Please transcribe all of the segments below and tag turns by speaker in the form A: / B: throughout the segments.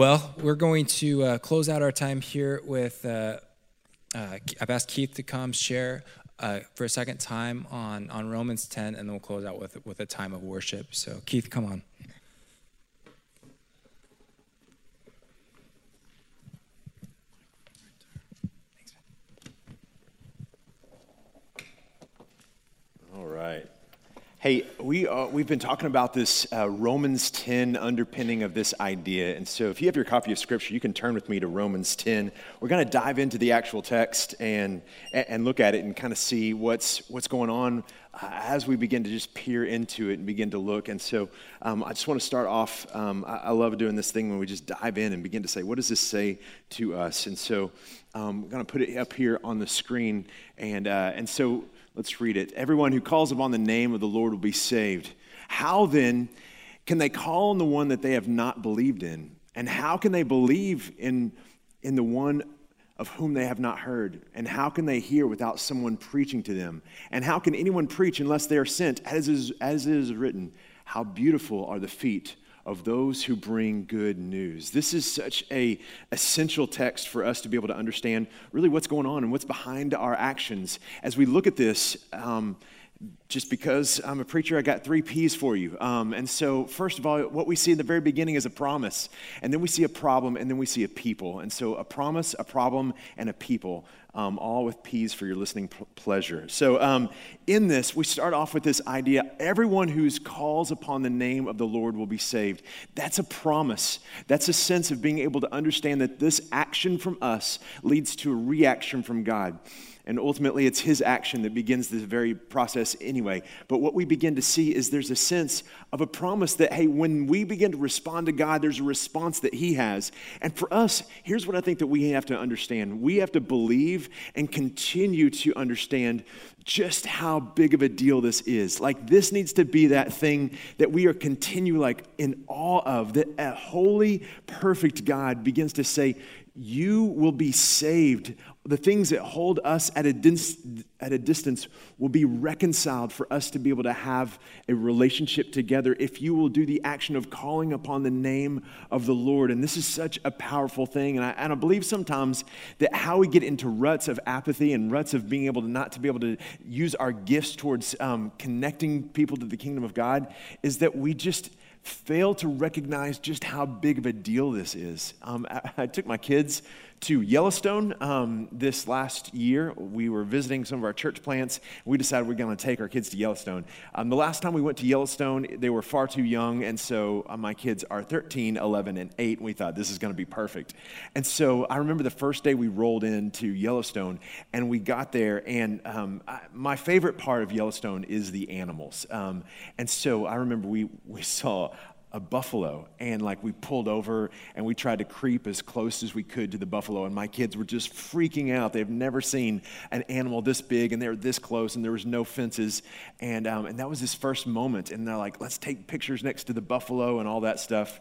A: Well, we're going to uh, close out our time here with. Uh, uh, I've asked Keith to come share uh, for a second time on, on Romans 10, and then we'll close out with, with a time of worship. So, Keith, come on.
B: All right. Hey, we, uh, we've been talking about this uh, Romans 10 underpinning of this idea. And so if you have your copy of Scripture, you can turn with me to Romans 10. We're going to dive into the actual text and, and look at it and kind of see what's, what's going on uh, as we begin to just peer into it and begin to look. And so um, I just want to start off. Um, I, I, love doing this thing when we just dive in and begin to say, what does this say to us? And so um, I'm going to put it up here on the screen. And, uh, and so Let's read it. Everyone who calls upon the name of the Lord will be saved. How then can they call on the one that they have not believed in? And how can they believe in, in the one of whom they have not heard? And how can they hear without someone preaching to them? And how can anyone preach unless they are sent? As is, as is written, how beautiful are the feet of those who bring good news. This is such a essential text for us to be able to understand really what's going on and what's behind our actions. As we look at this, um, just because I'm a preacher, I got three P's for you. Um, and so, first of all, what we see in the very beginning is a promise, and then we see a problem, and then we see a people. And so, a promise, a problem, and a people um, all with P's for your listening p- pleasure. So, um, in this, we start off with this idea everyone who calls upon the name of the Lord will be saved. That's a promise. That's a sense of being able to understand that this action from us leads to a reaction from God. And ultimately, it's his action that begins this very process anyway. But what we begin to see is there's a sense of a promise that, hey, when we begin to respond to God, there's a response that he has. And for us, here's what I think that we have to understand we have to believe and continue to understand just how big of a deal this is. Like, this needs to be that thing that we are continue like in awe of, that a holy, perfect God begins to say, you will be saved. The things that hold us at a, dis- at a distance will be reconciled for us to be able to have a relationship together if you will do the action of calling upon the name of the Lord. And this is such a powerful thing. And I, and I believe sometimes that how we get into ruts of apathy and ruts of being able to not to be able to use our gifts towards um, connecting people to the kingdom of God is that we just fail to recognize just how big of a deal this is. Um, I, I, took my kids to Yellowstone um, this last year. We were visiting some of our church plants. We decided we are going to take our kids to Yellowstone. Um, the last time we went to Yellowstone, they were far too young, and so uh, my kids are 13, 11, and 8, and we thought this is going to be perfect. And so I remember the first day we rolled into Yellowstone, and we got there, and um, I, my favorite part of Yellowstone is the animals. Um, and so I remember we, we saw a buffalo and like we pulled over and we tried to creep as close as we could to the buffalo and my kids were just freaking out. They've never seen an animal this big and they were this close and there was no fences. And, um, and that was this first moment and they're like let's take pictures next to the buffalo and all that stuff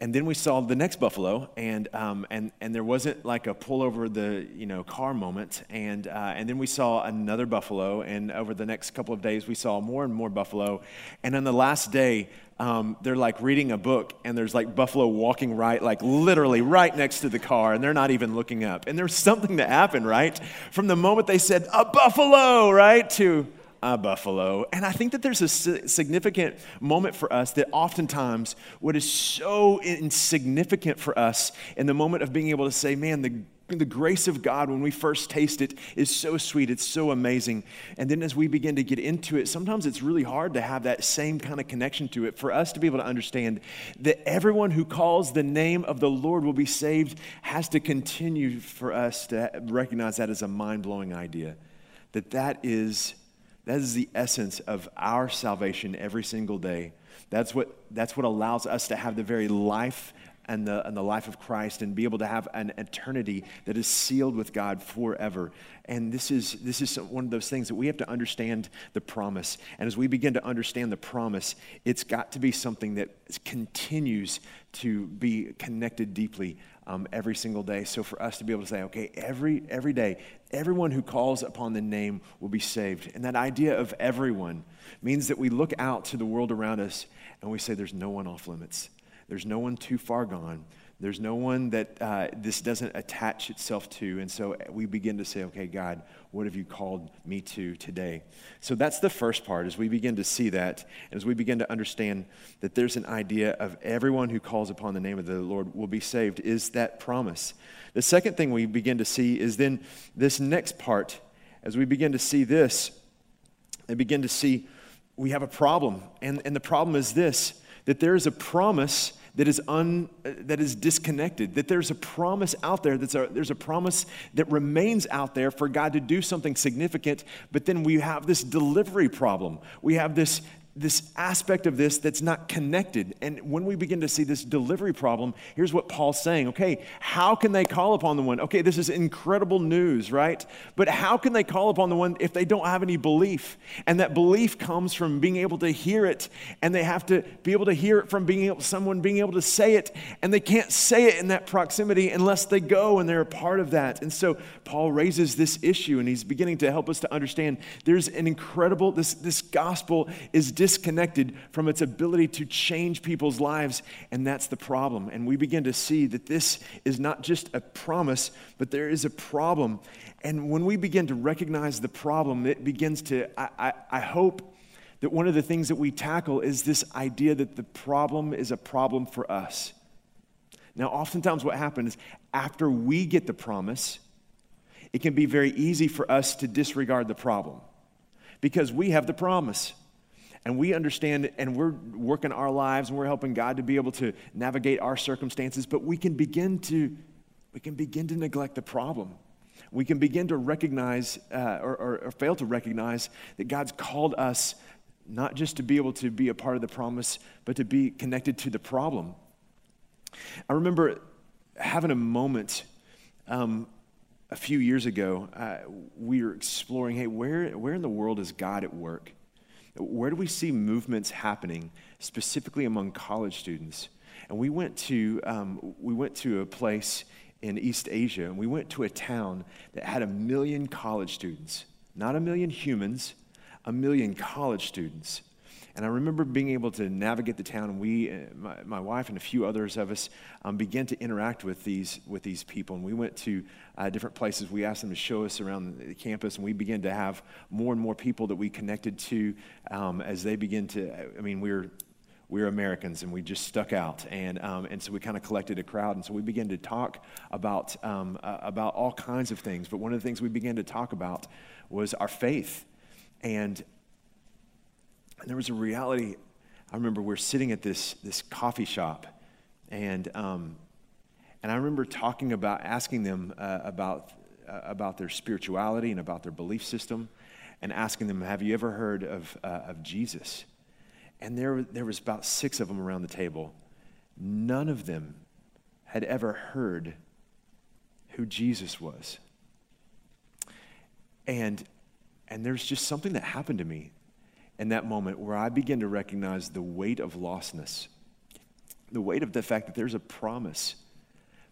B: and then we saw the next buffalo, and, um, and, and there wasn't like a pull over the you know, car moment. And, uh, and then we saw another buffalo, and over the next couple of days, we saw more and more buffalo. And on the last day, um, they're like reading a book, and there's like buffalo walking right, like literally right next to the car, and they're not even looking up. And there's something that happened, right? From the moment they said, a buffalo, right, to a buffalo. And I think that there's a significant moment for us that oftentimes what is so insignificant for us in the moment of being able to say, man, the the grace of God, when we first taste it, is so sweet. It's so amazing. And then as we begin to get into it, sometimes it's really hard to have that same kind of connection to it. For us to be able to understand that everyone who calls the name of the Lord will be saved has to continue for us to recognize that as a mind blowing idea. That that is that is the essence of our salvation every single day. That's what, that's what allows us to have the very life and the, and the life of Christ and be able to have an eternity that is sealed with God forever. And this is, this is one of those things that we have to understand the promise. And as we begin to understand the promise, it's got to be something that continues to be connected deeply um, every single day. So for us to be able to say, okay, every, every day, everyone who calls upon the name will be saved. And that idea of everyone means that we look out to the world around us and we say, there's no one off limits. There's no one too far gone. There's no one that uh, this doesn't attach itself to. And so we begin to say, okay, God, what have you called me to today? So that's the first part as we begin to see that, as we begin to understand that there's an idea of everyone who calls upon the name of the Lord will be saved, is that promise. The second thing we begin to see is then this next part, as we begin to see this, and begin to see we have a problem. And, and the problem is this that there is a promise that is, un, that is disconnected, that there's a promise out there, that's a, there's a promise that remains out there for God to do something significant, but then we have this delivery problem. We have this this aspect of this that's not connected. And when we begin to see this delivery problem, here's what Paul's saying okay, how can they call upon the one? Okay, this is incredible news, right? But how can they call upon the one if they don't have any belief? And that belief comes from being able to hear it, and they have to be able to hear it from being able, someone being able to say it, and they can't say it in that proximity unless they go and they're a part of that. And so Paul raises this issue, and he's beginning to help us to understand there's an incredible, this, this gospel is disconnected from its ability to change people's lives, and that's the problem. And we begin to see that this is not just a promise, but there is a problem. And when we begin to recognize the problem, it begins to, I, I, I hope that one of the things that we tackle is this idea that the problem is a problem for us. Now, oftentimes, what happens is after we get the promise, it can be very easy for us to disregard the problem because we have the promise and we understand and we're working our lives and we're helping God to be able to navigate our circumstances, but we can begin to we can begin to neglect the problem. We can begin to recognize uh, or, or, or fail to recognize that God's called us not just to be able to be a part of the promise, but to be connected to the problem. I remember having a moment um, a few years ago. Uh, we were exploring hey, where, where in the world is God at work? Where do we see movements happening, specifically among college students? And we went to, um, we went to a place in East Asia, and we went to a town that had a million college students. Not a million humans, a million college students. And I remember being able to navigate the town, we, uh, my, my wife and a few others of us, um, began to interact with these, with these people. And we went to uh, different places. We asked them to show us around the campus, and we began to have more and more people that we connected to um, as they begin to, I mean, we we're we are Americans and we just stuck out. And, um, and so we kind of collected a crowd. And so we began to talk about, um, uh, about all kinds of things. But one of the things we began to talk about was our faith. And and there was a reality. I remember we are sitting at this, this coffee shop, and, um, and I remember talking about, asking them uh, about, uh, about their spirituality and about their belief system, and asking them, Have you ever heard of, uh, of Jesus? And there, there was about six of them around the table. None of them had ever heard who Jesus was. And, and there's just something that happened to me in that moment where I begin to recognize the weight of lostness, the weight of the fact that there's a promise,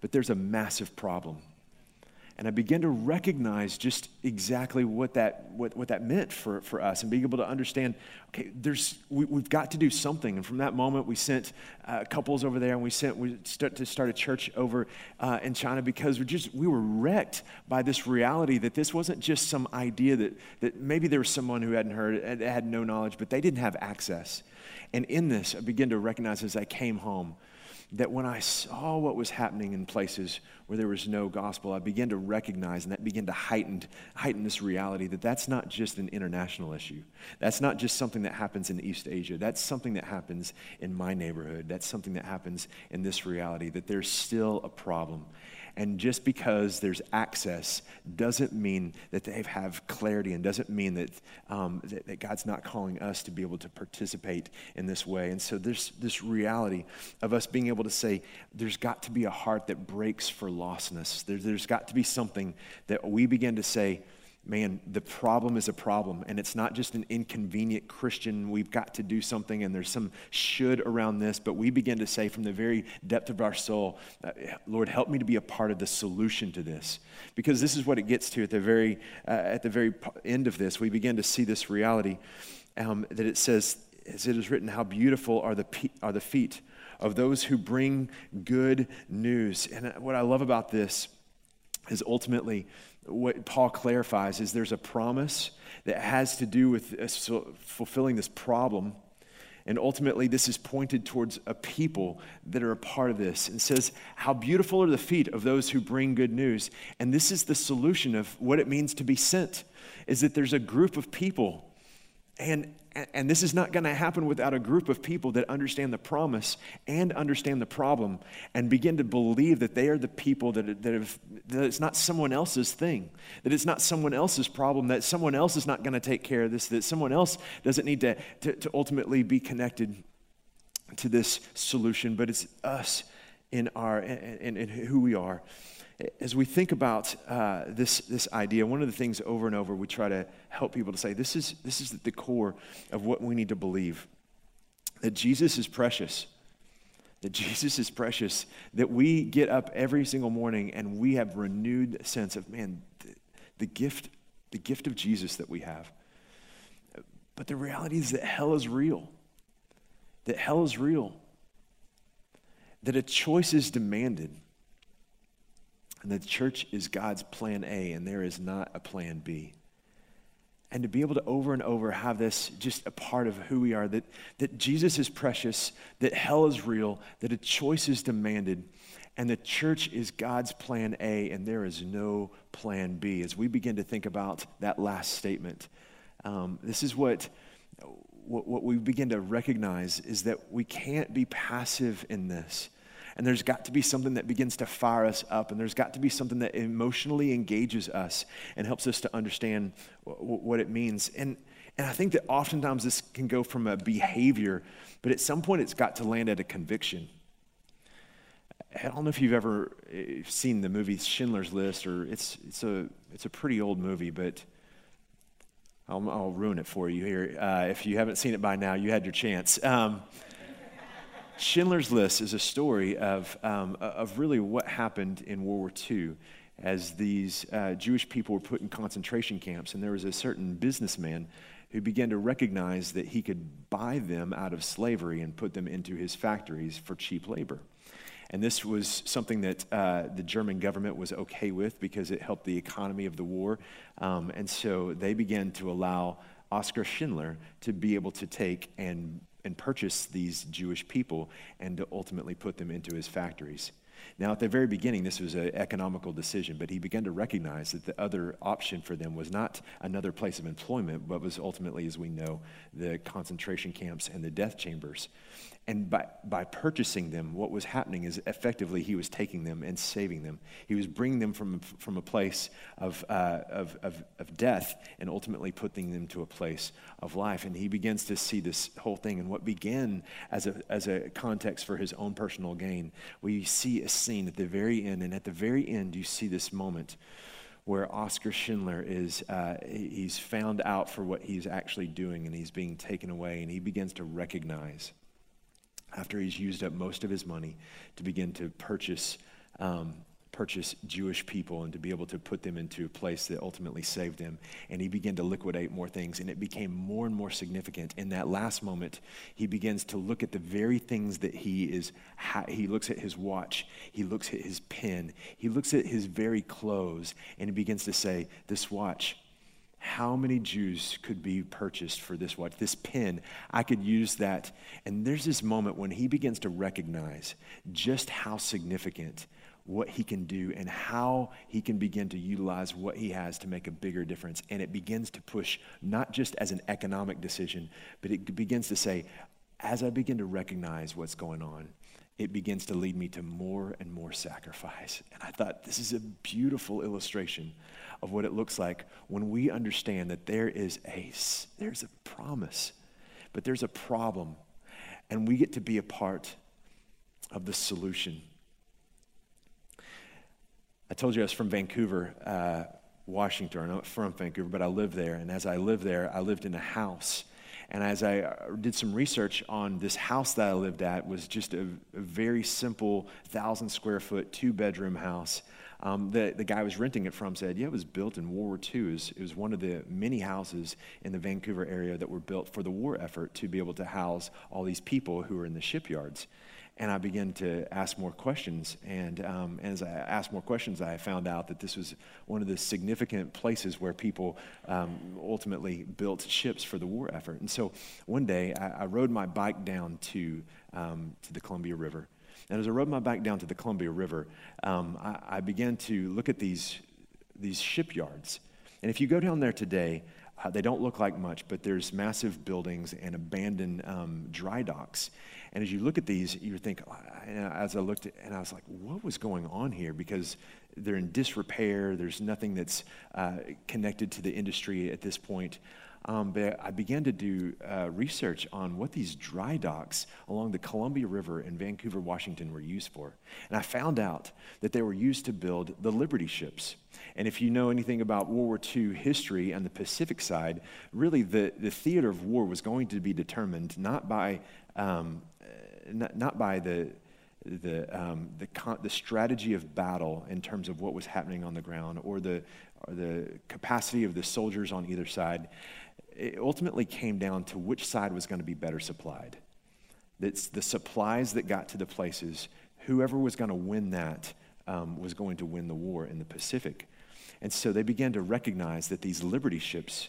B: but there's a massive problem. And I began to recognize just exactly what that, what, what that meant for, for us and being able to understand, okay, there's, we, have got to do something. And from that moment, we sent uh, couples over there and we sent we start to start a church over uh, in China because we just, we were wrecked by this reality that this wasn't just some idea that, that maybe there was someone who hadn't heard, had, had no knowledge, but they didn't have access. And in this, I began to recognize as I came home that when I saw what was happening in places where there was no gospel, I began to recognize and that began to heighten, heighten this reality that that's not just an international issue. That's not just something that happens in East Asia. That's something that happens in my neighborhood. That's something that happens in this reality, that there's still a problem. And just because there's access doesn't mean that they have clarity and doesn't mean that, um, that, that, God's not calling us to be able to participate in this way. And so there's this reality of us being able to say, there's got to be a heart that breaks for lostness. There, there's got to be something that we begin to say, man, the problem is a problem. And it's not just an inconvenient Christian, we've got to do something, and there's some should around this. But we begin to say from the very depth of our soul, uh, Lord, help me to be a part of the solution to this. Because this is what it gets to at the very, uh, at the very end of this. We begin to see this reality um, that it says, as it is written, how beautiful are the, pe- are the feet of those who bring good news. And what I love about this is ultimately what Paul clarifies is there's a promise that has to do with uh, fulfilling this problem and ultimately, this is pointed towards a people that are a part of this and says, How beautiful are the feet of those who bring good news. And this is the solution of what it means to be sent, is that there's a group of people and, and this is not going to happen without a group of people that understand the promise and understand the problem and begin to believe that they are the people that, that, have, that it's not someone else's thing, that it's not someone else's problem, that someone else is not going to take care of this, that someone else doesn't need to, to, to ultimately be connected to this solution, but it's us in, our, in, in who we are as we think about uh, this, this idea, one of the things over and over we try to help people to say this is, this is the core of what we need to believe that Jesus is precious. That Jesus is precious, that we get up every single morning and we have renewed sense of, man, the, the gift, the gift of Jesus that we have. But the reality is that hell is real. That hell is real. That a choice is demanded and the church is God's plan A, and there is not a plan B. And to be able to over and over have this just a part of who we are that, that Jesus is precious, that hell is real, that a choice is demanded, and the church is God's plan A, and there is no plan B. As we begin to think about that last statement, um, this is what, what, what we begin to recognize is that we can't be passive in this and there's got to be something that begins to fire us up. And there's got to be something that emotionally engages us and helps us to understand w- what it means. And, and I think that oftentimes this can go from a behavior, but at some point it's got to land at a conviction. I don't know if you've ever eh, seen the movie Schindler's List, or it's, it's, a, it's a pretty old movie, but I'll, I'll ruin it for you here. Uh, if you haven't seen it by now, you had your chance. Um, Schindler's List is a story of, um, of really what happened in World War II as these uh, Jewish people were put in concentration camps. And there was a certain businessman who began to recognize that he could buy them out of slavery and put them into his factories for cheap labor. And this was something that uh, the German government was okay with because it helped the economy of the war. Um, and so they began to allow Oskar Schindler to be able to take and and purchase these Jewish people and to ultimately put them into his factories. Now, at the very beginning, this was an economical decision, but he began to recognize that the other option for them was not another place of employment, but was ultimately, as we know, the concentration camps and the death chambers. And by, by purchasing them, what was happening is effectively he was taking them and saving them. He was bringing them from, from a place of, uh, of, of, of death and ultimately putting them to a place of life. And he begins to see this whole thing. And what began as a, as a context for his own personal gain, we see a scene at the very end. And at the very end, you see this moment where Oskar Schindler is, uh, he's found out for what he's actually doing and he's being taken away. And he begins to recognize after he's used up most of his money to begin to purchase, um, purchase Jewish people and to be able to put them into a place that ultimately saved them. And he began to liquidate more things, and it became more and more significant. In that last moment, he begins to look at the very things that he is. He looks at his watch, he looks at his pen, he looks at his very clothes, and he begins to say, This watch how many Jews could be purchased for this watch? This pen, I could use that. And there's this moment when he begins to recognize just how significant what he can do and how he can begin to utilize what he has to make a bigger difference. And it begins to push not just as an economic decision, but it begins to say, as I begin to recognize what's going on, it begins to lead me to more and more sacrifice. And I thought this is a beautiful illustration of what it looks like when we understand that there is a there's a promise, but there's a problem, and we get to be a part of the solution. I told you I was from Vancouver, uh, Washington. I'm not from Vancouver, but I live there. And as I lived there, I lived in a house. And as I uh, did some research on this house that I lived at, was just a, a very simple thousand square foot, two bedroom house um, the, the guy was renting it from said, yeah, it was built in World War II. It was, it was one of the many houses in the Vancouver area that were built for the war effort to be able to house all these people who were in the shipyards. and I began to ask more questions. And, um, as I asked more questions, I found out that this was one of the significant places where people um, ultimately built ships for the war effort. And so one day I, I rode my bike down to, um, to the Columbia River. And as I rode my bike down to the Columbia River, um, I, I began to look at these, these shipyards. And if you go down there today, uh, they don't look like much, but there's massive buildings and abandoned um, dry docks. And as you look at these, you think, as I looked at, and I was like, what was going on here? Because they're in disrepair. There's nothing that's uh, connected to the industry at this point. Um, but I began to do uh, research on what these dry docks along the Columbia River in Vancouver, Washington were used for. And I found out that they were used to build the Liberty ships. And if you know anything about World War II history on the Pacific side, really the, the theater of war was going to be determined not by, um, not, not by the, the, um, the, con- the strategy of battle in terms of what was happening on the ground or the, or the capacity of the soldiers on either side it ultimately came down to which side was going to be better supplied. It's the supplies that got to the places, whoever was going to win that um, was going to win the war in the Pacific. And so they began to recognize that these liberty ships,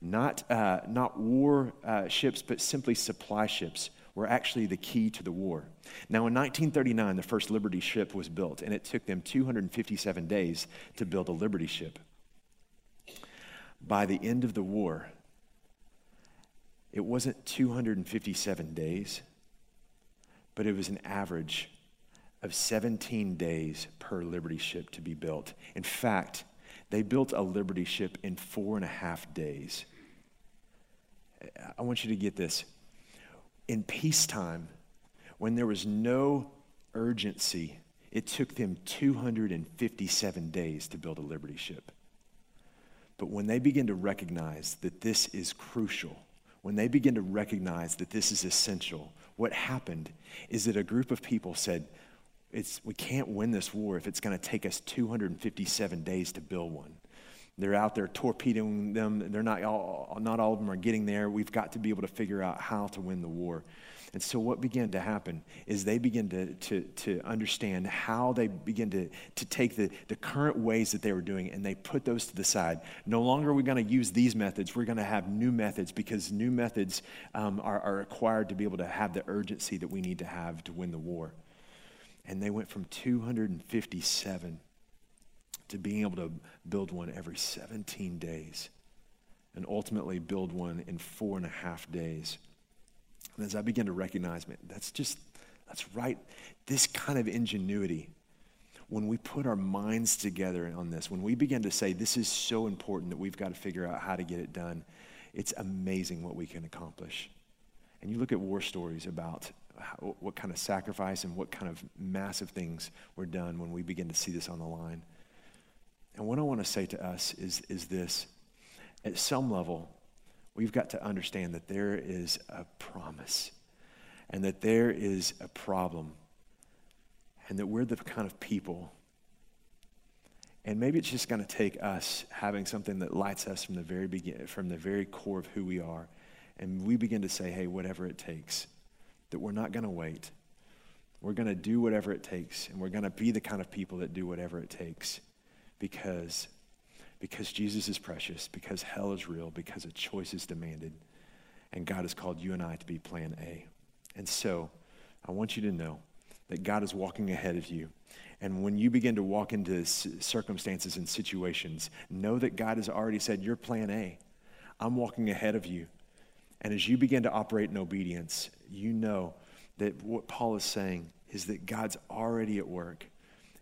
B: not, uh, not war uh, ships, but simply supply ships, were actually the key to the war. Now, in 1939, the first Liberty ship was built, and it took them 257 days to build a Liberty ship. By the end of the war, it wasn't 257 days, but it was an average of 17 days per Liberty ship to be built. In fact, they built a Liberty ship in four and a half days. I want you to get this. In peacetime, when there was no urgency, it took them 257 days to build a Liberty ship. But when they begin to recognize that this is crucial, when they begin to recognize that this is essential, what happened is that a group of people said, it's, we can't win this war if it's going to take us 257 days to build one. They're out there torpedoing them. They're not all, not all of them are getting there. We've got to be able to figure out how to win the war. And so, what began to happen is they began to, to, to understand how they begin to, to take the, the current ways that they were doing and they put those to the side. No longer are we going to use these methods, we're going to have new methods because new methods um, are, are required to be able to have the urgency that we need to have to win the war. And they went from 257 to being able to build one every 17 days and ultimately build one in four and a half days. And as I begin to recognize, man, that's just, that's right. This kind of ingenuity, when we put our minds together on this, when we begin to say, this is so important that we've got to figure out how to get it done, it's amazing what we can accomplish. And you look at war stories about how, what kind of sacrifice and what kind of massive things were done when we begin to see this on the line. And what I want to say to us is, is this at some level, we've got to understand that there is a promise and that there is a problem and that we're the kind of people. And maybe it's just going to take us having something that lights us from the very begin, from the very core of who we are, and we begin to say, "Hey, whatever it takes," that we're not going to wait. We're going to do whatever it takes, and we're going to be the kind of people that do whatever it takes, because because Jesus is precious, because hell is real, because a choice is demanded. And God has called you and I to be plan A. And so I want you to know that God is walking ahead of you. And when you begin to walk into circumstances and situations, know that God has already said, You're plan A. I'm walking ahead of you. And as you begin to operate in obedience, you know that what Paul is saying is that God's already at work.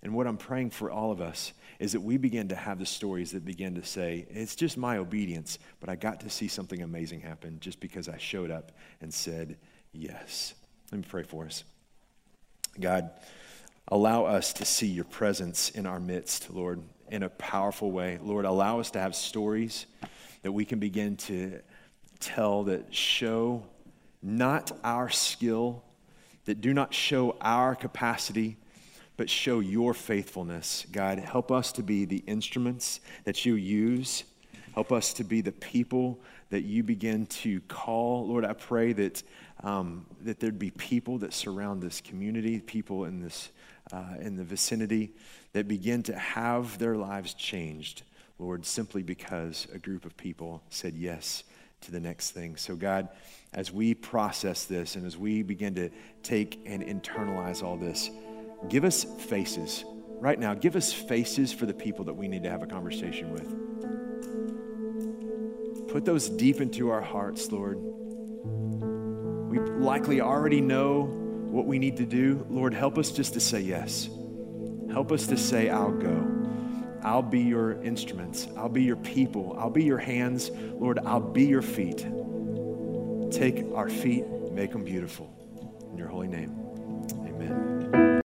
B: And what I'm praying for all of us is that we begin to have the stories that begin to say, it's just my obedience, but I got to see something amazing happen just because I showed up and said yes. Let me pray for us. God, allow us to see your presence in our midst, Lord, in a powerful way. Lord, allow us to have stories that we can begin to tell that show not our skill, that do not show our capacity but show your faithfulness. God, help us to be the instruments that you use Help us to be the people that you begin to call. Lord, I pray that, um, that there'd be people that surround this community, people in, this, uh, in the vicinity that begin to have their lives changed, Lord, simply because a group of people said yes to the next thing. So, God, as we process this and as we begin to take and internalize all this, give us faces. Right now, give us faces for the people that we need to have a conversation with. Put those deep into our hearts, Lord. We likely already know what we need to do. Lord, help us just to say yes. Help us to say, I'll go. I'll be your instruments. I'll be your people. I'll be your hands. Lord, I'll be your feet. Take our feet, make them beautiful. In your holy name, amen.